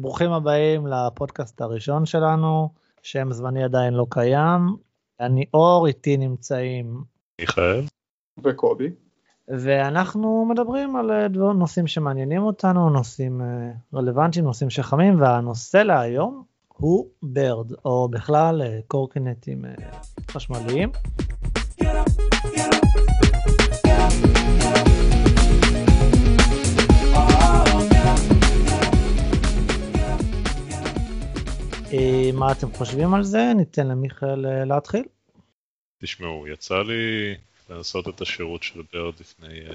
ברוכים הבאים לפודקאסט הראשון שלנו, שם זמני עדיין לא קיים. אני אור, איתי נמצאים מיכאל וקובי. ואנחנו מדברים על אה, דבר, נושאים שמעניינים אותנו, נושאים אה, רלוונטיים, נושאים שחמים, והנושא להיום הוא ברד, או בכלל אה, קורקינטים חשמליים. Get up, get up. אה, מה אתם חושבים על זה? ניתן למיכאל אה, להתחיל. תשמעו, יצא לי לעשות את השירות של ברד לפני uh,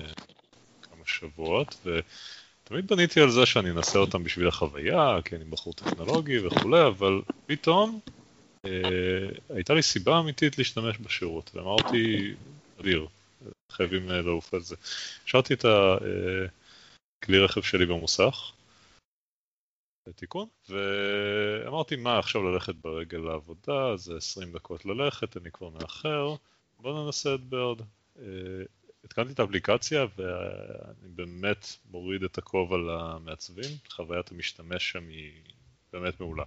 כמה שבועות, ותמיד בניתי על זה שאני אנסה אותם בשביל החוויה, כי אני בחור טכנולוגי וכולי, אבל פתאום uh, הייתה לי סיבה אמיתית להשתמש בשירות, ואמרתי, אדיר, חייבים לעוף על זה. השארתי את הכלי רכב שלי במוסך, תיקון, ואמרתי מה עכשיו ללכת ברגל לעבודה, זה 20 דקות ללכת, אני כבר מאחר, בוא ננסה את ברד. אה, התקנתי את האפליקציה ואני באמת מוריד את הכובע למעצבים, חוויית המשתמש שם היא באמת מעולה.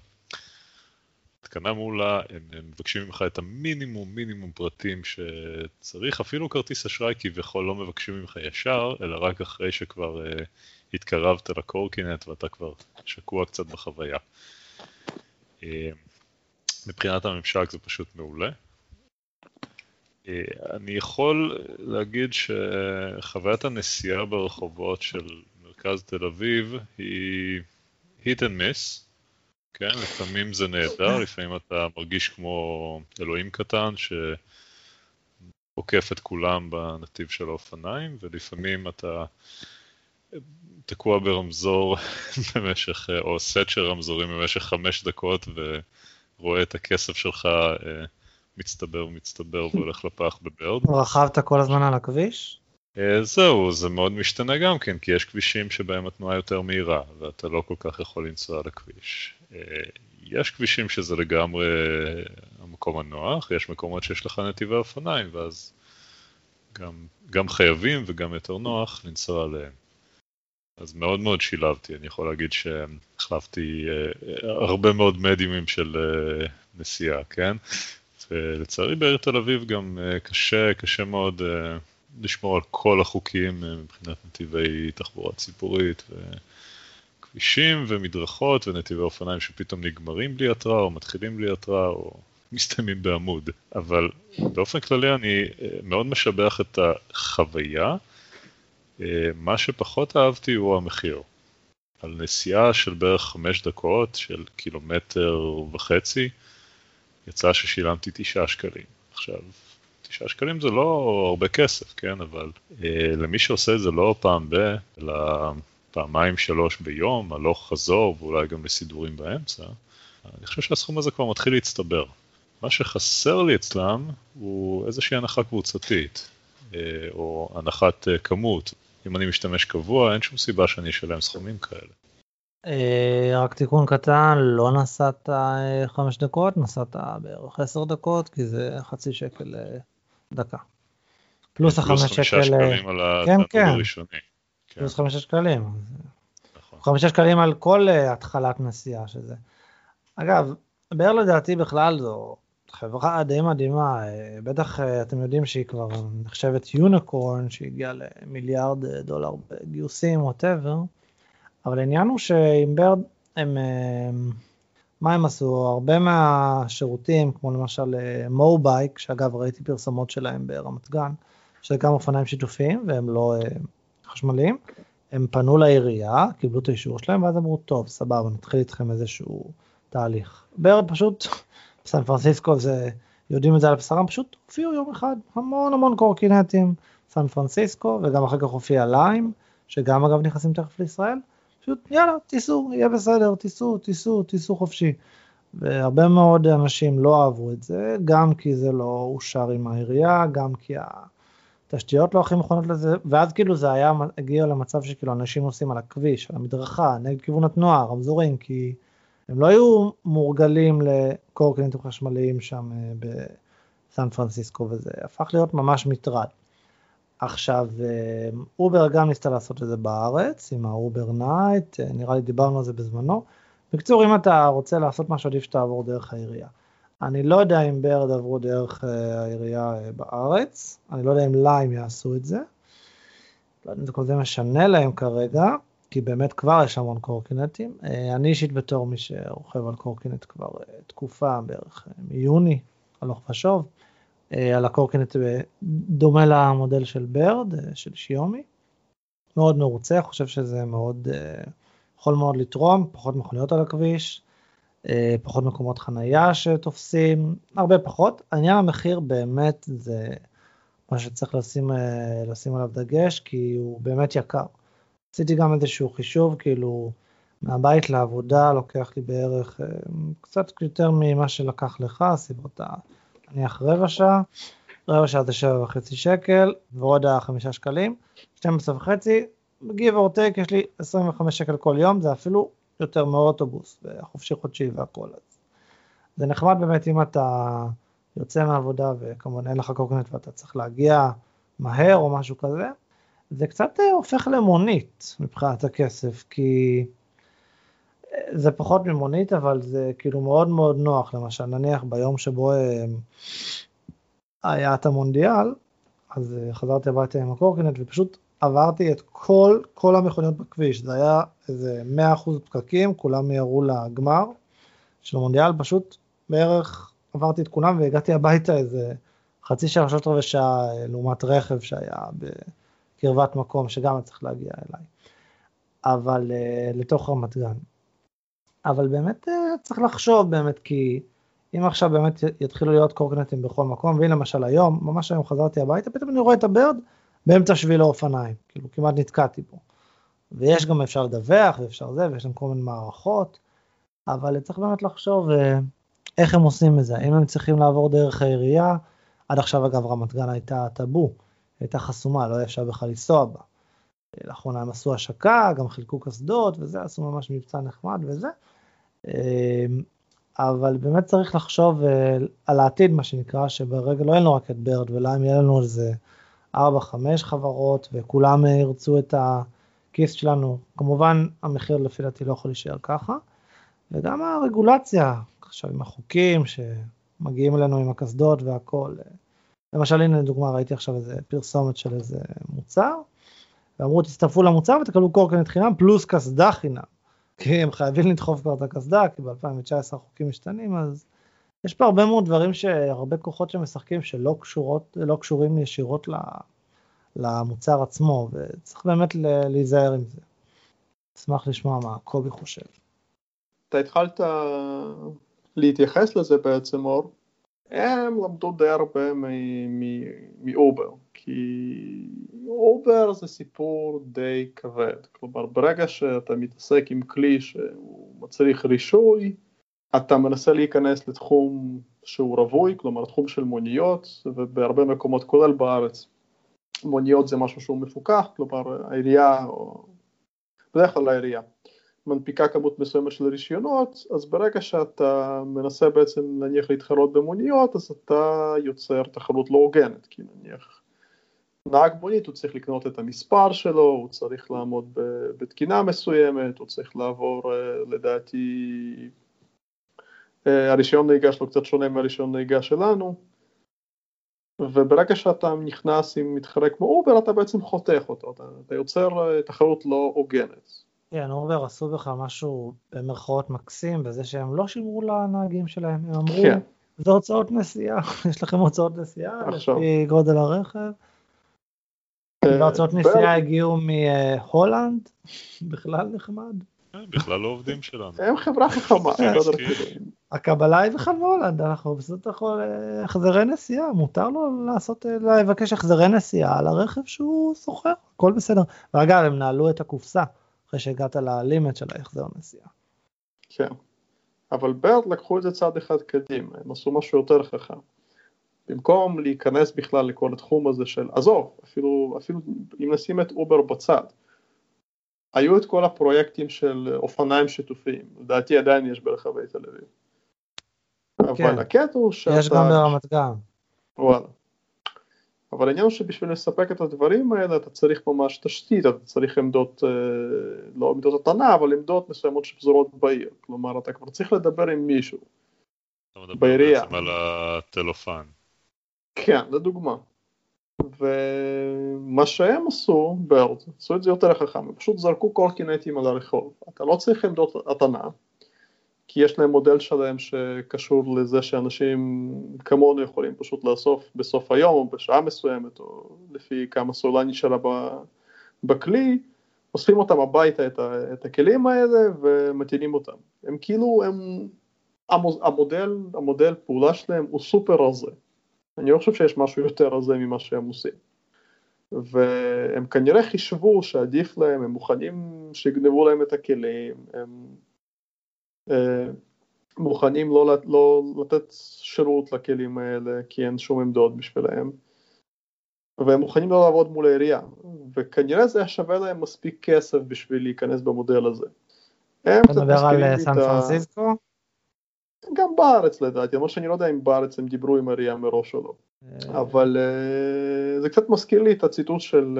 התקנה מעולה, הם, מבקשים ממך את המינימום מינימום פרטים שצריך, אפילו כרטיס אשראי כביכול לא מבקשים ממך ישר, אלא רק אחרי שכבר uh, התקרבת לקורקינט ואתה כבר שקוע קצת בחוויה. Uh, מבחינת הממשק זה פשוט מעולה. Uh, אני יכול להגיד שחוויית הנסיעה ברחובות של מרכז תל אביב היא hit and miss. כן, לפעמים זה נהדר, לפעמים אתה מרגיש כמו אלוהים קטן שעוקף את כולם בנתיב של האופניים, ולפעמים אתה תקוע ברמזור במשך, או סט של רמזורים במשך חמש דקות, ורואה את הכסף שלך אה, מצטבר ומצטבר והולך לפח בברד. רכבת כל הזמן על הכביש? אה, זהו, זה מאוד משתנה גם כן, כי יש כבישים שבהם התנועה יותר מהירה, ואתה לא כל כך יכול לנסוע על הכביש. אה, יש כבישים שזה לגמרי המקום הנוח, יש מקומות שיש לך נתיבי אופניים, ואז גם, גם חייבים וגם יותר נוח לנסוע עליהם. אז מאוד מאוד שילבתי, אני יכול להגיד שהחלפתי אה, הרבה מאוד מדיומים של נסיעה, כן? ולצערי בעיר תל אביב גם קשה, קשה מאוד לשמור על כל החוקים אה, מבחינת נתיבי תחבורה ציבורית וכבישים ומדרכות ונתיבי אופניים שפתאום נגמרים בלי התראה או מתחילים בלי התראה או מסתיימים בעמוד. אבל באופן כללי אני אה, מאוד משבח את החוויה. מה שפחות אהבתי הוא המחיר. על נסיעה של בערך חמש דקות, של קילומטר וחצי, יצא ששילמתי תשעה שקלים. עכשיו, תשעה שקלים זה לא הרבה כסף, כן, אבל אה, למי שעושה את זה לא פעם ב, אלא פעמיים שלוש ביום, הלוך חזור ואולי גם לסידורים באמצע, אני חושב שהסכום הזה כבר מתחיל להצטבר. מה שחסר לי אצלם הוא איזושהי הנחה קבוצתית, אה, או הנחת אה, כמות. אם אני משתמש קבוע, אין שום סיבה שאני אשלם סכומים כאלה. אה, רק תיקון קטן, לא נסעת חמש דקות, נסעת בערך עשר דקות, כי זה חצי שקל דקה. פלוס החמש שקל... פלוס חמישה שקלים על כן, התענוג כן. הראשוני. כן. פלוס חמישה שקלים. נכון. חמישה שקלים על כל התחלת נסיעה שזה. אגב, באר לדעתי בכלל זו חברה די מדהימה, uh, בטח uh, אתם יודעים שהיא כבר נחשבת יוניקורן שהגיעה למיליארד דולר בגיוסים, ווטאבר, אבל העניין הוא שעם ברד הם... מה הם עשו? הרבה מהשירותים, כמו למשל מובייק, אה, שאגב ראיתי פרסומות שלהם ברמת גן, שזה גם אופניים שיתופיים והם לא חשמליים, הם פנו לעירייה, קיבלו את האישור שלהם, ואז אמרו, טוב, סבבה, נתחיל איתכם איזשהו תהליך. ברד פשוט, בסן פרנסיסקו זה, יודעים את זה על בשרם, פשוט הופיעו יום אחד המון המון קורקינטים, סן פרנסיסקו, וגם אחר כך הופיע ליים, שגם אגב נכנסים תכף לישראל. פשוט יאללה, תיסעו, יהיה בסדר, תיסעו, תיסעו, תיסעו חופשי. והרבה מאוד אנשים לא אהבו את זה, גם כי זה לא אושר עם העירייה, גם כי התשתיות לא הכי מוכנות לזה, ואז כאילו זה היה, הגיע למצב שכאילו אנשים נוסעים על הכביש, על המדרכה, נגד כיוון התנועה, רמזורים, כי הם לא היו מורגלים לקורקינטים חשמליים שם אה, בסן פרנסיסקו, וזה הפך להיות ממש מטרד. עכשיו, אה, אובר גם ניסתה לעשות את זה בארץ, עם ה Uber Night, אה, נראה לי דיברנו על זה בזמנו, בקיצור, אם אתה רוצה לעשות משהו, עדיף שתעבור דרך העירייה. אני לא יודע אם ברד עברו דרך העירייה בארץ, אני לא יודע אם ליים יעשו את זה. לא יודע אם זה כל זה משנה להם כרגע, כי באמת כבר יש המון קורקינטים. אה, אני אישית בתור מי שרוכב על קורקינט כבר תקופה, בערך מיוני, הלוך ושוב, על הקורקינט דומה למודל של ברד, של שיומי. מאוד מרוצה, חושב שזה מאוד, יכול מאוד לתרום, פחות מכוניות על הכביש. אה, פחות מקומות חנייה שתופסים, הרבה פחות. העניין המחיר באמת זה מה שצריך לשים, אה, לשים עליו דגש, כי הוא באמת יקר. עשיתי גם איזשהו חישוב, כאילו, מהבית לעבודה לוקח לי בערך אה, קצת יותר ממה שלקח לך, סביבות נניח רבע שעה, רבע שעה זה שבע וחצי שקל, ועוד החמישה שקלים, 12 וחצי, give or take יש לי 25 שקל כל יום, זה אפילו יותר מאוטובוס, וחופשי חודשי והכל. אז זה נחמד באמת אם אתה יוצא מהעבודה וכמובן אין לך קורקינט ואתה צריך להגיע מהר או משהו כזה, זה קצת אה, הופך למונית מבחינת הכסף, כי אה, זה פחות ממונית, אבל זה כאילו מאוד מאוד נוח, למשל נניח ביום שבו אה, היה את המונדיאל, אז חזרתי הביתה עם הקורקינט ופשוט עברתי את כל, כל המכוניות בכביש, זה היה איזה 100% פקקים, כולם ירו לגמר של המונדיאל, פשוט בערך עברתי את כולם והגעתי הביתה איזה חצי שעה, שלושת רבעי שעה, לעומת רכב שהיה בקרבת מקום, שגם צריך להגיע אליי, אבל uh, לתוך רמת גן. אבל באמת uh, צריך לחשוב באמת, כי אם עכשיו באמת יתחילו להיות קורקינטים בכל מקום, והנה למשל היום, ממש היום חזרתי הביתה, פתאום אני רואה את הברד, באמצע שביל האופניים, כאילו כמעט נתקעתי בו. ויש גם אפשר לדווח ואפשר זה, ויש שם כל מיני מערכות, אבל צריך באמת לחשוב אה, איך הם עושים את זה, אם הם צריכים לעבור דרך העירייה, עד עכשיו אגב רמת גן הייתה טאבו, הייתה חסומה, לא אפשר בכלל לנסוע בה. לאחרונה הם עשו השקה, גם חילקו קסדות וזה, עשו ממש מבצע נחמד וזה. אה, אבל באמת צריך לחשוב אה, על העתיד, מה שנקרא, שברגע לא אין לו רק את ברד, ולא אם יהיה לנו איזה 4-5 חברות וכולם ירצו את הכיס שלנו. כמובן המחיר לפי דעתי לא יכול להישאר ככה. וגם הרגולציה, עכשיו עם החוקים שמגיעים אלינו עם הקסדות והכל. למשל הנה לדוגמה ראיתי עכשיו איזה פרסומת של איזה מוצר, ואמרו תצטרפו למוצר ותקבלו קורקינט חינם פלוס קסדה חינם. כי הם חייבים לדחוף כבר את הקסדה, כי ב-2019 החוקים משתנים, אז יש פה הרבה מאוד דברים שהרבה כוחות שמשחקים שלא קשורות, לא קשורים ישירות למוצר עצמו, וצריך באמת להיזהר עם זה. אשמח לשמוע מה קובי חושב. אתה התחלת להתייחס לזה בעצם, אור. הם למדו די הרבה מאובר, כי אובר זה סיפור די כבד. כלומר, ברגע שאתה מתעסק עם כלי שהוא מצריך רישוי, אתה מנסה להיכנס לתחום שהוא רווי, כלומר תחום של מוניות, ובהרבה מקומות, כולל בארץ, מוניות זה משהו שהוא מפוקח, כלומר העירייה, או בדרך כלל העירייה, מנפיקה כמות מסוימת של רישיונות, אז ברגע שאתה מנסה בעצם נניח להתחרות במוניות, אז אתה יוצר תחרות לא הוגנת, כי נניח נהג מונית הוא צריך לקנות את המספר שלו, הוא צריך לעמוד בתקינה מסוימת, הוא צריך לעבור אה, לדעתי אה, הרישיון נהיגה שלו קצת שונה מהרישיון נהיגה שלנו, וברגע שאתה נכנס עם מתחרה כמו אובר אתה בעצם חותך אותו, אתה, אתה יוצר אה, תחרות לא הוגנת. כן, אובר עשו פה משהו במרכאות מקסים בזה שהם לא שילמו לנהגים שלהם, הם אמרו, כן. זה הוצאות נסיעה, יש לכם הוצאות נסיעה לפי גודל הרכב. אה, והוצאות נסיעה הגיעו מהולנד, בכלל נחמד. בכלל לא עובדים שלנו. הם חברה חכמה. הקבלה היא בכלל בהולנד, אנחנו בסוף יכול החזרי נסיעה, מותר לו לעשות, לבקש החזרי נסיעה על הרכב שהוא שוכר, הכל בסדר. ואגב, הם נעלו את הקופסה אחרי שהגעת ללימט של ההחזר נסיעה. כן, אבל ברד לקחו את זה צעד אחד קדימה, הם עשו משהו יותר חכם. במקום להיכנס בכלל לכל התחום הזה של, עזוב, אפילו, אפילו אם נשים את אובר בצד, היו את כל הפרויקטים של אופניים שיתופיים, לדעתי עדיין יש ברחבי תל אביב. כן. אבל הקטע הוא שאתה... יש גם ברמת גן. וואלה. אבל העניין הוא שבשביל לספק את הדברים האלה אתה צריך ממש תשתית, אתה צריך עמדות, אה, לא עמדות התנה, אבל עמדות מסוימות שפזורות בעיר, כלומר אתה כבר צריך לדבר עם מישהו בעירייה. אתה מדבר בעצם על הטלופן. כן, לדוגמה. ומה שהם עשו, ברד, עשו את זה יותר חכם, הם פשוט זרקו קורקינטים על הרחוב, אתה לא צריך עמדות התנה, כי יש להם מודל שלם שקשור לזה שאנשים כמונו יכולים פשוט לאסוף בסוף היום או בשעה מסוימת או לפי כמה סולה נשארה בכלי, אוספים אותם הביתה את, ה, את הכלים האלה ומטילים אותם. הם כאילו, הם, המודל, המודל פעולה שלהם הוא סופר רזה. אני לא חושב שיש משהו יותר רזה ממה שהם עושים. והם כנראה חישבו שעדיף להם, הם מוכנים שיגנבו להם את הכלים, הם מוכנים לא, לא לתת שירות לכלים האלה כי אין שום עמדות בשבילם והם מוכנים לא לעבוד מול העירייה וכנראה זה היה שווה להם מספיק כסף בשביל להיכנס במודל הזה. אתה מדבר על אה, סן פרנסיסקו? גם בארץ לדעתי, למרות שאני לא יודע אם בארץ הם דיברו עם העירייה מראש או לא, אה. אבל זה קצת מזכיר לי את הציטוט של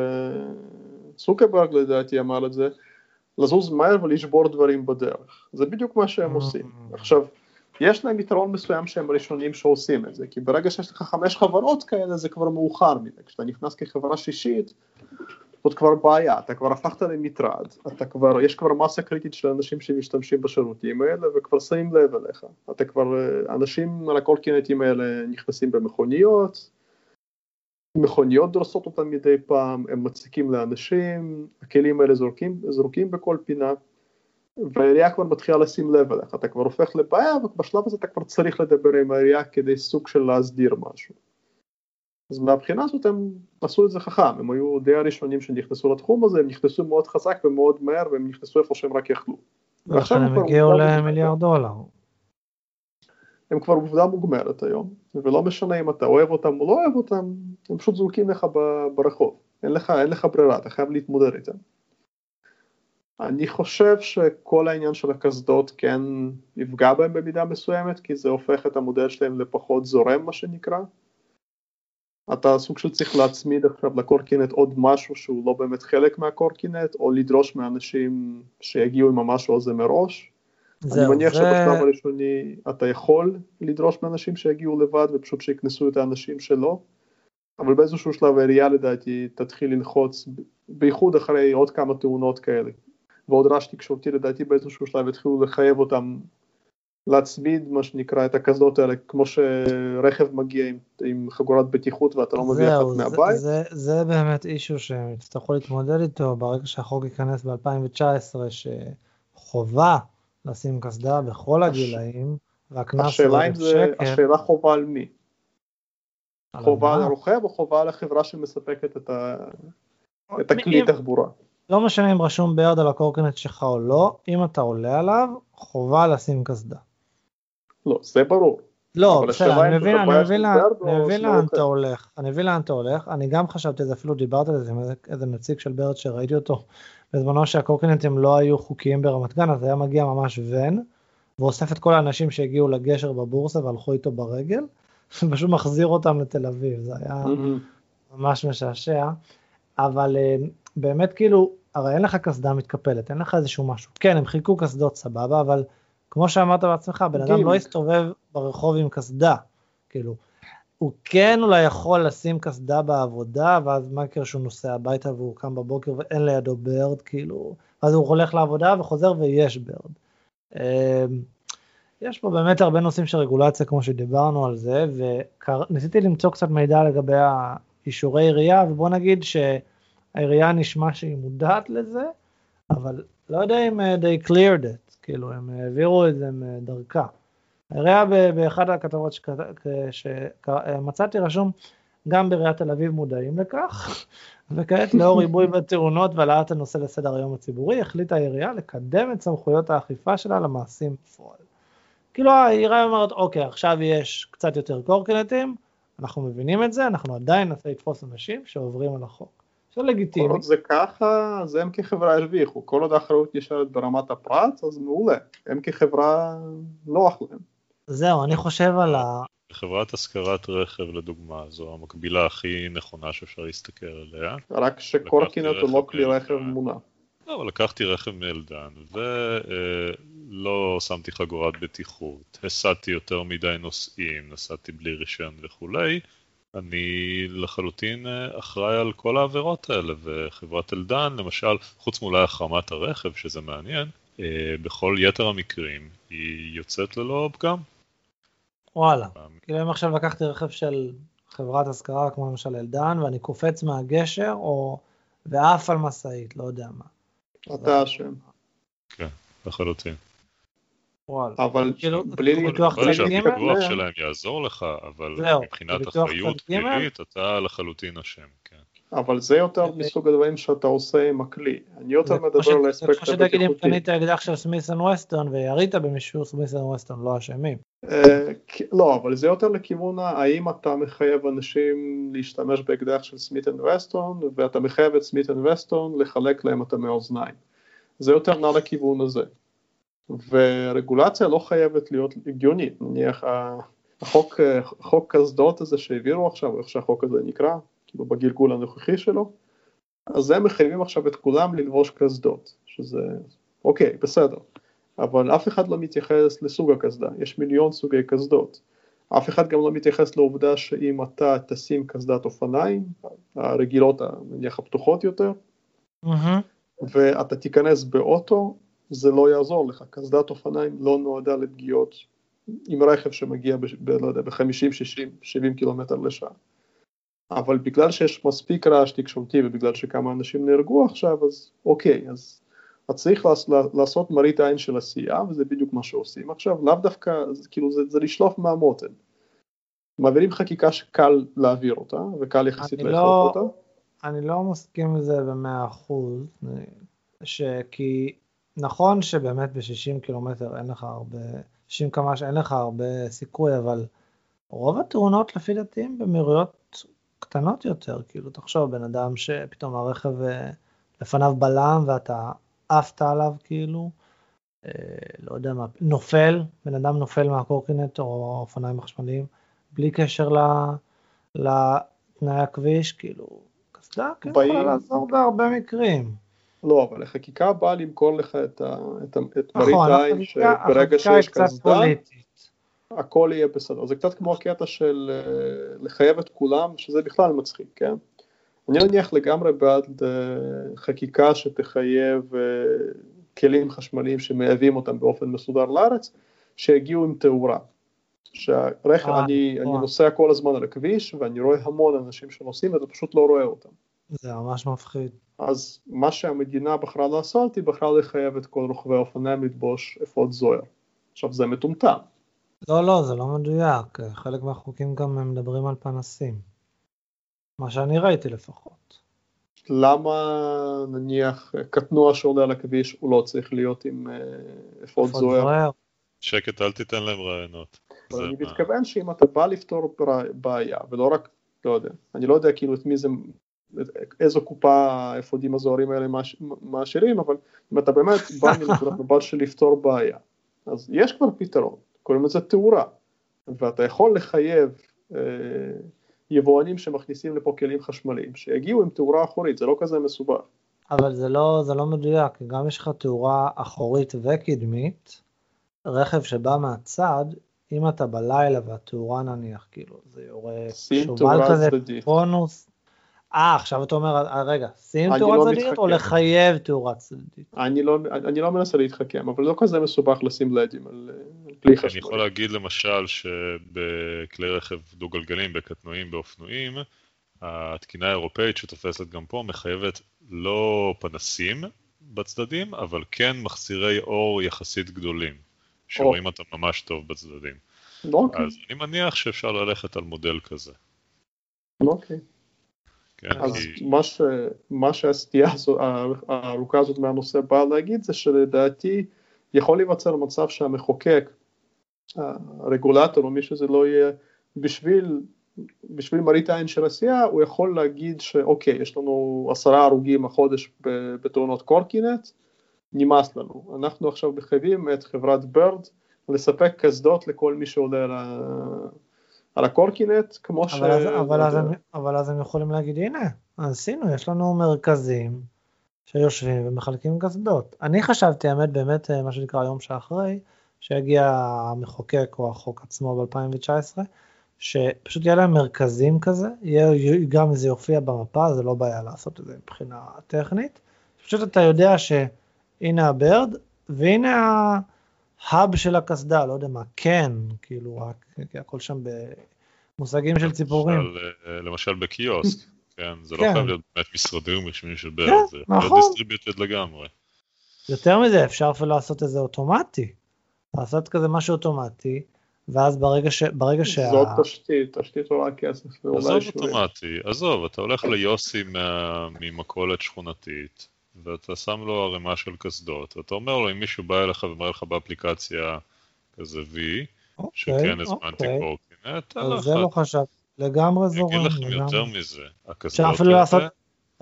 סוקרברג לדעתי אמר את זה, לזוז מהר ולשבור דברים בדרך. זה בדיוק מה שהם עושים. Mm. עכשיו, יש להם יתרון מסוים שהם ראשונים שעושים את זה, כי ברגע שיש לך חמש חברות כאלה זה כבר מאוחר מדי, כשאתה נכנס כחברה שישית זאת כבר בעיה, אתה כבר הפכת למטרד, אתה כבר, יש כבר מסה קריטית של אנשים שמשתמשים בשירותים האלה וכבר שמים לב אליך, אתה כבר, אנשים על הקורקינטים האלה נכנסים במכוניות, מכוניות דורסות אותם מדי פעם, הם מציקים לאנשים, הכלים האלה זורקים, זורקים בכל פינה, והעירייה כבר מתחילה לשים לב אליך, אתה כבר הופך לבעיה, ובשלב הזה אתה כבר צריך לדבר עם העירייה כדי סוג של להסדיר משהו. אז מהבחינה הזאת הם עשו את זה חכם, הם היו די הראשונים שנכנסו לתחום הזה, הם נכנסו מאוד חזק ומאוד מהר, והם נכנסו איפה שהם רק יכלו. ועכשיו הם הגיעו למיליארד דולר. הם כבר עובדה מוגמרת היום, ולא משנה אם אתה אוהב אותם או לא אוהב אותם, הם פשוט זורקים לך ברחוב, אין לך, אין לך ברירה, אתה חייב להתמודד איתם. אני חושב שכל העניין של הקסדות כן יפגע בהם במידה מסוימת, כי זה הופך את המודל שלהם לפחות זורם מה שנקרא. אתה סוג של צריך להצמיד עכשיו לקורקינט עוד משהו שהוא לא באמת חלק מהקורקינט, או לדרוש מאנשים שיגיעו עם המשהו הזה מראש. אני מניח זה... שבשלב הראשוני אתה יכול לדרוש מאנשים שיגיעו לבד ופשוט שיקנסו את האנשים שלו, אבל באיזשהו שלב העירייה לדעתי תתחיל ללחוץ, בייחוד אחרי עוד כמה תאונות כאלה, ועוד רעש תקשורתי לדעתי באיזשהו שלב יתחילו לחייב אותם להצמיד מה שנקרא את הקסדות האלה כמו שרכב מגיע עם, עם חגורת בטיחות ואתה לא מביא אחת מהבית. זה, זה, זה באמת אישו שהם יצטרכו להתמודד איתו ברגע שהחוק ייכנס ב-2019 שחובה לשים קסדה בכל הגילאים, והקנס הוא אלף שקל. השאלה חובה על מי? חובה על הרוכב או חובה על החברה שמספקת את, ה... את הכלי תחבורה? לא משנה אם רשום בירד על הקורקינט שלך או לא, אם אתה עולה עליו, חובה לשים קסדה. לא, זה ברור. לא, בסדר, אני מבין, אני מבין, אני מבין לאן אתה הולך, אני מבין לאן אתה הולך, אני גם חשבתי על זה, אפילו דיברתי על זה עם איזה נציג של ברד שראיתי אותו בזמנו שהקורקינטים לא היו חוקיים ברמת גן, אז היה מגיע ממש ון, ואוסף את כל האנשים שהגיעו לגשר בבורסה והלכו איתו ברגל, ופשוט מחזיר אותם לתל אביב, זה היה ממש משעשע, אבל אה, באמת כאילו, הרי אין לך קסדה מתקפלת, אין לך איזשהו משהו, כן, הם חילקו קסדות סבבה, אבל כמו שאמרת בעצמך, בן אדם לא יסתובב ברחוב עם קסדה, כאילו, הוא כן אולי יכול לשים קסדה בעבודה, ואז מה יקרה שהוא נוסע הביתה והוא קם בבוקר ואין לידו ברד, כאילו, אז הוא הולך לעבודה וחוזר ויש ברד. אמ, יש פה באמת הרבה נושאים של רגולציה כמו שדיברנו על זה, וניסיתי למצוא קצת מידע לגבי האישורי עירייה, ובוא נגיד שהעירייה נשמע שהיא מודעת לזה, אבל לא יודע אם uh, they cleared it, כאילו הם העבירו את זה מדרכה. העירייה באחד הכתבות שמצאתי רשום, גם בעיריית תל אביב מודעים לכך, וכעת לאור ריבוי בתאונות והעלאת הנושא לסדר היום הציבורי, החליטה העירייה לקדם את סמכויות האכיפה שלה למעשים בפועל. כאילו העירייה אומרת, אוקיי, עכשיו יש קצת יותר קורקינטים, אנחנו מבינים את זה, אנחנו עדיין ננסה לתפוס אנשים שעוברים על החוק. זה לגיטימי. כל עוד זה ככה, אז הם כחברה הרוויחו, כל עוד האחריות נשארת ברמת הפרט, אז מעולה. הם כחברה לא נוח להם. זהו, אני חושב על ה... חברת השכרת רכב לדוגמה, זו המקבילה הכי נכונה שאפשר להסתכל עליה. רק שקורקינט הוא לא כלי רכב מונע. לא, אבל לקחתי רכב מאלדן ולא שמתי חגורת בטיחות, הסעתי יותר מדי נוסעים, נסעתי בלי רישיון וכולי. אני לחלוטין אה, אחראי על כל העבירות האלה, וחברת אלדן, למשל, חוץ מאולי החרמת הרכב, שזה מעניין, אה, בכל יתר המקרים היא יוצאת ללא פגם. וואלה, כאילו אם עכשיו לקחתי רכב של חברת השכרה כמו למשל אלדן ואני קופץ מהגשר או ועף על משאית, לא יודע מה. אתה אשם. כן, לחלוטין. וואלה. אבל כאילו, בלי ביטוח צד ג'? שהפיקוח שלהם יעזור לך, אבל מבחינת אחריות? פלילית אתה לחלוטין אשם. אבל זה יותר מסוג הדברים שאתה עושה עם הכלי. אני יותר מדבר על האספקט כמו שתגיד הבטיחותי. קנית אקדח של אנד ווסטון וירית במישהו Smith and Wesson לא אשמים. אה, לא, אבל זה יותר לכיוון האם אתה מחייב אנשים להשתמש באקדח של Smith and Wesson ואתה מחייב את Smith and Wesson לחלק להם את המאזניים. זה יותר נע לכיוון הזה. ורגולציה לא חייבת להיות הגיונית, נניח החוק, אה, חוק קסדות הזה שהעבירו עכשיו, איך שהחוק הזה נקרא, כאילו בגלגול הנוכחי שלו, אז הם מחייבים עכשיו את כולם ללבוש קסדות, שזה אוקיי, בסדר. אבל אף אחד לא מתייחס לסוג הקסדה, יש מיליון סוגי קסדות. אף אחד גם לא מתייחס לעובדה שאם אתה תשים קסדת אופניים, הרגילות, נניח הפתוחות יותר, מהמם. ואתה תיכנס באוטו, זה לא יעזור לך. קסדת אופניים לא נועדה לפגיעות עם רכב שמגיע ב, ב, לא יודע, ב-50, 60, 70 קילומטר לשעה. אבל בגלל שיש מספיק רעש תקשורתי ובגלל שכמה אנשים נהרגו עכשיו, אז אוקיי, אז אז צריך לעש, לעשות מראית עין של עשייה, וזה בדיוק מה שעושים עכשיו, לאו דווקא, כאילו זה, זה לשלוף מהמותן. מעבירים חקיקה שקל להעביר אותה, וקל יחסית אני לאכוף לא- אותה. אני לא מסכים עם זה במאה אחוז, שכי נכון שבאמת ב-60 קילומטר אין לך הרבה, 60 קמ"ש אין לך הרבה סיכוי, אבל רוב התאונות לפי דעתי הם במהירויות קטנות יותר, כאילו תחשוב בן אדם שפתאום הרכב אה, לפניו בלם ואתה עפת עליו כאילו, אה, לא יודע מה, נופל, בן אדם נופל מהקורקינט או האופניים החשמליים, בלי קשר. לתנאי הכביש, כאילו, קסדה כן באים- יכולה לעזור בהרבה מקרים. לא, אבל החקיקה באה למכור לך את, ה, את, את מראית נכון, העין החקיקה שברגע שיש קסדה. הכל יהיה בסדר. זה קצת כמו הקטע של אה, לחייב את כולם, שזה בכלל מצחיק, כן? אני נניח לגמרי בעד אה, חקיקה שתחייב אה, כלים חשמליים שמייבאים אותם באופן מסודר לארץ, שיגיעו עם תאורה. שהרכב, אני, אני נכון. נוסע כל הזמן על הכביש ואני רואה המון אנשים שנוסעים ואתה פשוט לא רואה אותם. זה ממש מפחיד. אז מה שהמדינה בחרה לעשות, היא בחרה לחייב את כל רוכבי האופניים ללבוש אפוד זוהר. עכשיו זה מטומטם. לא, לא, זה לא מדויק. חלק מהחוקים גם הם מדברים על פנסים. מה שאני ראיתי לפחות. למה נניח קטנוע שעולה על הכביש הוא לא צריך להיות עם אה, אפוד זוהר? שקט, אל תיתן להם רעיונות. אני מה- מתכוון שאם אתה בא לפתור בעיה, ולא רק, לא יודע, אני לא יודע כאילו את מי זה, איזו קופה האפודים הזוהרים האלה מאשרים, אבל אם אתה באמת בא מנקודת מבט של לפתור בעיה, אז יש כבר פתרון, קוראים לזה תאורה, ואתה יכול לחייב אה, יבואנים שמכניסים לפה כלים חשמליים, שיגיעו עם תאורה אחורית, זה לא כזה מסובך. אבל זה לא, זה לא מדויק, גם יש לך תאורה אחורית וקדמית, רכב שבא מהצד, אם אתה בלילה והתאורה נניח, כאילו, זה יורה שובל כזה, צדדית. בונוס. אה, עכשיו אתה אומר, אה, רגע, שים אני תאורה לא צדדית או מתחכם. לחייב תאורה צדדית? אני לא, אני לא מנסה להתחכם, אבל לא כזה מסובך לשים לדים על, על כלי אני חשמלי. יכול להגיד למשל שבכלי רכב דו-גלגלים, בקטנועים, באופנועים, התקינה האירופאית שתופסת גם פה מחייבת לא פנסים בצדדים, אבל כן מחסירי אור יחסית גדולים, שרואים אותם ממש טוב בצדדים. אוקיי, אז אני מניח שאפשר ללכת על מודל כזה. אוקיי. כן, אז כי מה, ש, מה שהסטייה הזו, הארוכה הזאת מהנושא באה להגיד זה שלדעתי יכול להיווצר מצב שהמחוקק, הרגולטור או מי שזה לא יהיה, בשביל, בשביל מראית העין של עשייה, הוא יכול להגיד שאוקיי, יש לנו עשרה הרוגים החודש בתאונות קורקינט, נמאס לנו. אנחנו עכשיו מחייבים את חברת ברד לספק קסדות לכל מי שעולה ה... על הקורקינט, כמו ש... אבל, אז, אבל, אז הם, אבל אז הם יכולים להגיד, הנה, עשינו, יש לנו מרכזים שיושבים ומחלקים קסדות. אני חשבתי, האמת, באמת, מה שנקרא יום שאחרי, שיגיע המחוקק או החוק עצמו ב-2019, שפשוט יהיה להם מרכזים כזה, יהיה, גם זה יופיע במפה, זה לא בעיה לעשות את זה מבחינה טכנית. פשוט אתה יודע שהנה ה Bird, והנה ה hub של הקסדה, לא יודע מה, כן, כאילו, רק, הכל שם במושגים של ציפורים. למשל, למשל בקיוסק, כן, זה לא כן. לא חייב להיות באמת משרדים רשמיים של Bird, כן, זה יכול להיות distributed. לגמרי. יותר מזה, אפשר אפילו לעשות את זה אוטומטי. לעשות כזה משהו אוטומטי, ואז ברגע ש... ברגע שה... זאת תשתית, תשתית עולה כסף. עזוב אוטומטי, עזוב, אתה הולך ליוסי ממכולת שכונתית, ואתה שם לו ערימה של קסדות, ואתה אומר לו, אם מישהו בא אליך ומראה לך באפליקציה כזה V, אוקיי, שכן הזמנתי קורקינט, תן לך. זה לא חשב, לגמרי זורם. אני אגיד לכם יותר מזה, הקסדות האלה...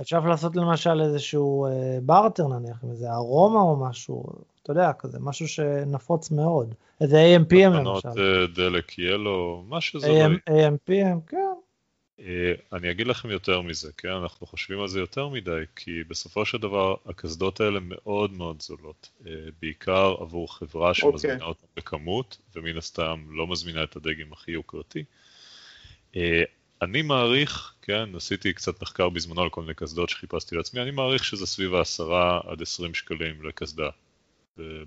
אפשר לעשות למשל איזשהו אה, בארטר נניח, עם איזה ארומה או משהו, אתה יודע, כזה, משהו שנפוץ מאוד. איזה AMPM למשל. תחנות אה, דלק ילו, מה שזה לא יהיה. AMPM, כן. אה, אני אגיד לכם יותר מזה, כן? אנחנו חושבים על זה יותר מדי, כי בסופו של דבר הקסדות האלה מאוד מאוד זולות. אה, בעיקר עבור חברה שמזמינה okay. אוקיי. אותן בכמות, ומן הסתם לא מזמינה את הדגם הכי יוקרתי. אני מעריך, כן, עשיתי קצת מחקר בזמנו על כל מיני קסדות שחיפשתי לעצמי, אני מעריך שזה סביב ה-10 עד 20 שקלים לקסדה.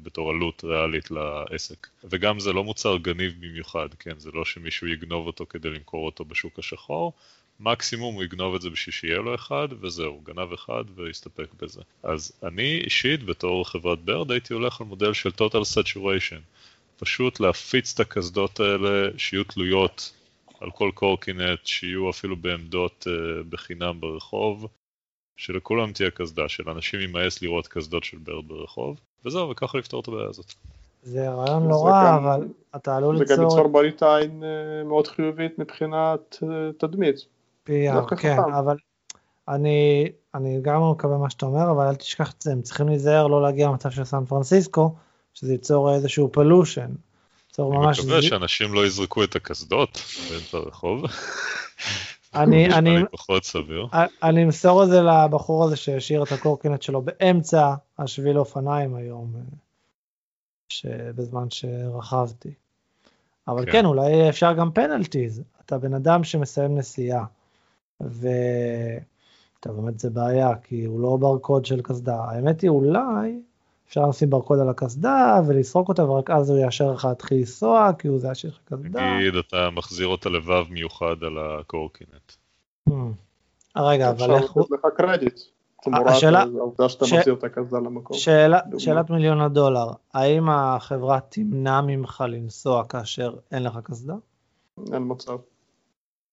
בתור עלות ריאלית לעסק. וגם זה לא מוצר גניב במיוחד, כן? זה לא שמישהו יגנוב אותו כדי למכור אותו בשוק השחור, מקסימום הוא יגנוב את זה בשביל שיהיה לו אחד, וזהו, גנב אחד ויסתפק בזה. אז אני אישית, בתור חברת ברד, הייתי הולך על מודל של total saturation. פשוט להפיץ את הקסדות האלה, שיהיו תלויות על כל קורקינט, שיהיו אפילו בעמדות uh, בחינם ברחוב, שלכולם תהיה קסדה, שלאנשים יימאס לראות קסדות של ברד ברחוב, וזהו, וככה לפתור את הבעיה הזאת. זה רעיון לא רע, אבל אתה עלול ליצור... זה גם ייצור בלית עין אה, מאוד חיובית מבחינת אה, תדמית. PR, כן, אבל אני, אני גם מקווה מה שאתה אומר, אבל אל תשכח את זה, הם צריכים להיזהר לא להגיע למצב של סן פרנסיסקו, שזה ייצור איזשהו פלושן. אני מקווה שאנשים לא יזרקו את הקסדות באמצע הרחוב. אני, אני, פחות סביר. אני אמסור את זה לבחור הזה שהשאיר את הקורקינט שלו באמצע השביל אופניים היום, שבזמן שרכבתי. אבל כן. כן, אולי אפשר גם פנלטיז. אתה בן אדם שמסיים נסיעה, ואתה באמת זה בעיה, כי הוא לא ברקוד של קסדה. האמת היא, אולי אפשר לשים ברקוד על הקסדה ולסרוק אותה, ורק אז הוא יאשר לך להתחיל לנסוע, כי הוא זה ישאיר לך קסדה. נגיד, אתה מחזיר אותה לבב מיוחד על הקורקינט. Hmm. רגע, אבל איך הוא... אפשר לתת לך קרדיט. השאלה, העובדה שאתה מחזיר את הקסדה למקום. שאלת מיליון הדולר, האם החברה תמנע ממך לנסוע כאשר אין לך קסדה? אין מצב.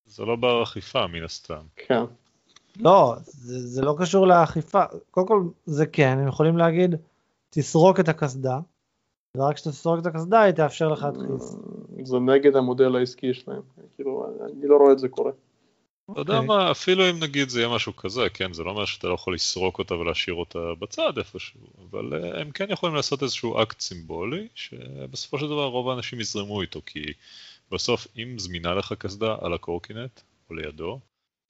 זה לא בר אכיפה מן הסתם. כן. לא, זה, זה לא קשור לאכיפה. קודם כל, זה כן, הם יכולים להגיד, תסרוק את הקסדה, ורק כשאתה תסרוק את הקסדה היא תאפשר לך להתחיל. זה נגד המודל העסקי שלהם, כאילו, אני לא רואה את זה קורה. אתה יודע אוקיי. מה, אפילו אם נגיד זה יהיה משהו כזה, כן, זה לא אומר שאתה לא יכול לסרוק אותה ולהשאיר אותה בצד איפשהו, אבל אה, הם כן יכולים לעשות איזשהו אקט סימבולי, שבסופו של דבר רוב האנשים יזרמו איתו, כי בסוף אם זמינה לך קסדה על הקורקינט, או לידו,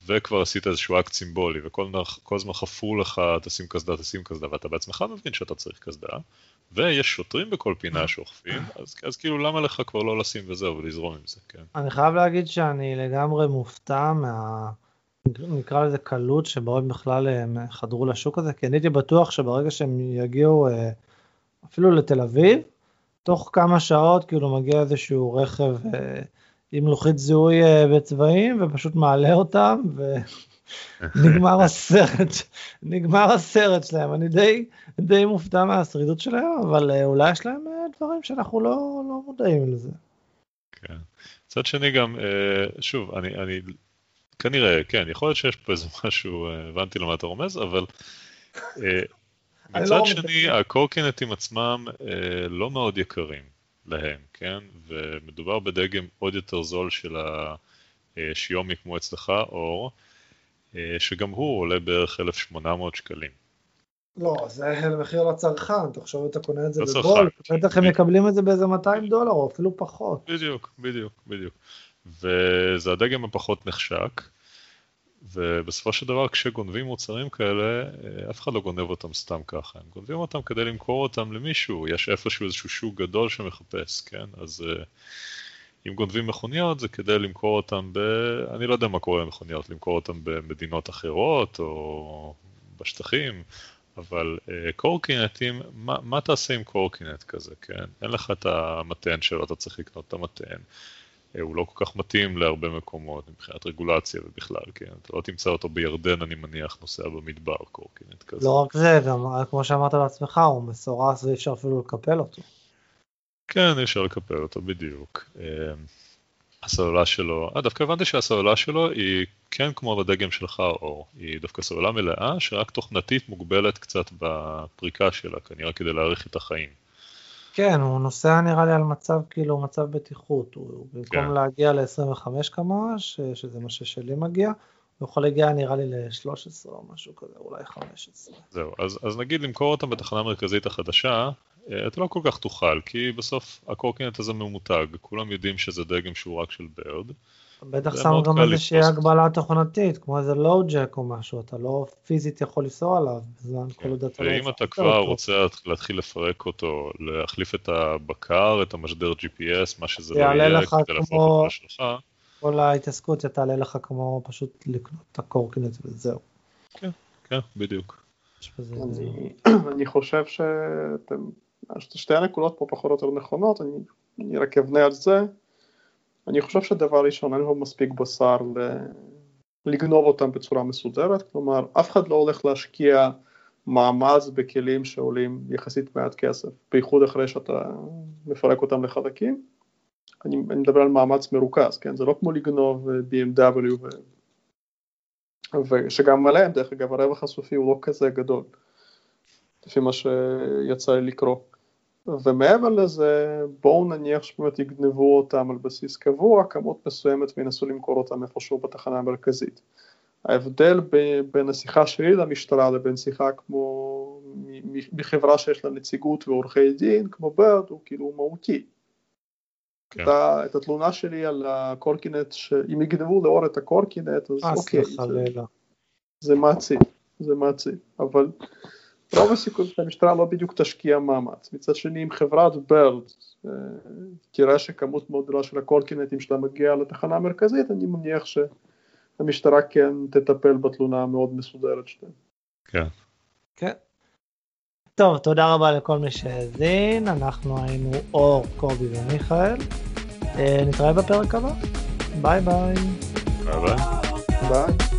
וכבר עשית איזשהו אקט סימבולי, וכל הזמן חפרו לך, תשים קסדה, תשים קסדה, ואתה בעצמך מבין שאתה צריך קסדה, ויש שוטרים בכל פינה שאוכפים, אז, אז כאילו למה לך כבר לא לשים וזהו, ולזרום עם זה, כן. אני חייב להגיד שאני לגמרי מופתע מה... נקרא לזה קלות שבה הם בכלל הם חדרו לשוק הזה, כי אני הייתי בטוח שברגע שהם יגיעו אה, אפילו לתל אביב, תוך כמה שעות כאילו מגיע איזשהו רכב אה, עם לוחית זיהוי אה, בצבעים ופשוט מעלה אותם ונגמר הסרט, נגמר הסרט שלהם. אני די, די מופתע מהשרידות שלהם, אבל אה, אולי יש להם אה, דברים שאנחנו לא, לא מודעים לזה. כן. מצד שני גם, שוב, אני, אני כנראה, כן, יכול להיות שיש פה איזה משהו, הבנתי למה אתה רומז, אבל לא מצד שני, הקורקינטים עצמם לא מאוד יקרים. להם, כן? ומדובר בדגם עוד יותר זול של השיומי כמו אצלך, אור, שגם הוא עולה בערך 1,800 שקלים. לא, זה מחיר לצרכן, תחשוב אתה קונה את זה לצרכן. בבול, בטח הם מקבלים את זה באיזה 200 דולר או אפילו פחות. בדיוק, בדיוק, בדיוק. וזה הדגם הפחות נחשק, ובסופו של דבר כשגונבים מוצרים כאלה, אה, אף אחד לא גונב אותם סתם ככה, הם גונבים אותם כדי למכור אותם למישהו, יש איפשהו איזשהו שוק גדול שמחפש, כן? אז אה, אם גונבים מכוניות זה כדי למכור אותם ב... אני לא יודע מה קורה למכוניות, למכור אותם במדינות אחרות או בשטחים, אבל uh, קורקינטים, מה, מה תעשה עם קורקינט כזה, כן? אין לך את המתן שלו, אתה צריך לקנות את המתן. Uh, הוא לא כל כך מתאים להרבה מקומות מבחינת רגולציה ובכלל, כן? אתה לא תמצא אותו בירדן, אני מניח, נוסע במדבר, קורקינט כזה. לא רק זה, גם כמו שאמרת בעצמך, הוא מסורס ואי אפשר אפילו לקפל אותו. כן, אי אפשר לקפל אותו, בדיוק. Uh, הסוללה שלו, אה, דווקא הבנתי שהסוללה שלו היא כן כמו בדגם שלך, אור, היא דווקא סוללה מלאה, שרק תוכנתית מוגבלת קצת בפריקה שלה, כנראה כדי להאריך את החיים. כן, הוא נוסע נראה לי על מצב, כאילו, מצב בטיחות. הוא במקום כן. להגיע ל-25 קמ"ש, שזה מה ששלי מגיע, הוא יכול להגיע נראה לי ל-13 או משהו כזה, אולי 15. זהו, אז, אז נגיד למכור אותם בתחנה המרכזית החדשה, אה, אתה לא כל כך תוכל, כי בסוף הקורקינט הזה ממותג, כולם יודעים שזה דגם שהוא רק של ברד. בטח שמו גם איזושהי הגבלה תוכנתית, כמו איזה לואו-ג'ק או משהו, אתה לא פיזית יכול לנסוע עליו בזמן כל עוד אתה לא... ואם אתה כבר רוצה להתחיל לפרק אותו, להחליף את הבקר, את המשדר GPS, מה שזה לא יהיה, כדי להפוך את שלך. כל ההתעסקות תעלה לך כמו פשוט לקנות את הקורקינט וזהו. כן, כן, בדיוק. אני חושב שאתם שתי הנקודות פה פחות או יותר נכונות, אני, אני רק אבנה על זה. אני חושב שדבר ראשון, אין לו מספיק בשר ל... לגנוב אותם בצורה מסודרת, כלומר אף אחד לא הולך להשקיע מאמץ בכלים שעולים יחסית מעט כסף, בייחוד אחרי שאתה מפרק אותם לחלקים. אני, אני מדבר על מאמץ מרוכז, כן? זה לא כמו לגנוב BMW ו... ושגם עליהם, דרך אגב, הרווח הסופי הוא לא כזה גדול, לפי מה שיצא לי לקרוא. ומעבר לזה, בואו נניח שבאמת יגנבו אותם על בסיס קבוע, כמות מסוימת וינסו למכור אותם איפשהו בתחנה המרכזית. ההבדל בין השיחה שלי למשטרה לבין שיחה כמו מחברה שיש לה נציגות ועורכי דין, כמו ברד, הוא כאילו מהותי. כן. את, את התלונה שלי על הקורקינט, שאם יגנבו לאור את הקורקינט, אז אוקיי, זה, זה מעציב, זה מעציב, אבל רוב הסיכוי שהמשטרה לא בדיוק תשקיע מאמץ. מצד שני, אם חברת ברד אה, תראה שכמות מאוד גדולה של הקורקינטים שלה מגיעה לתחנה המרכזית, אני מניח שהמשטרה כן תטפל בתלונה המאוד מסודרת שלהם. כן. כן. טוב, תודה רבה לכל מי שהאזין, אנחנו היינו אור, קובי ומיכאל. אה, נתראה בפרק הבא. ביי ביי. ביי ביי. ביי.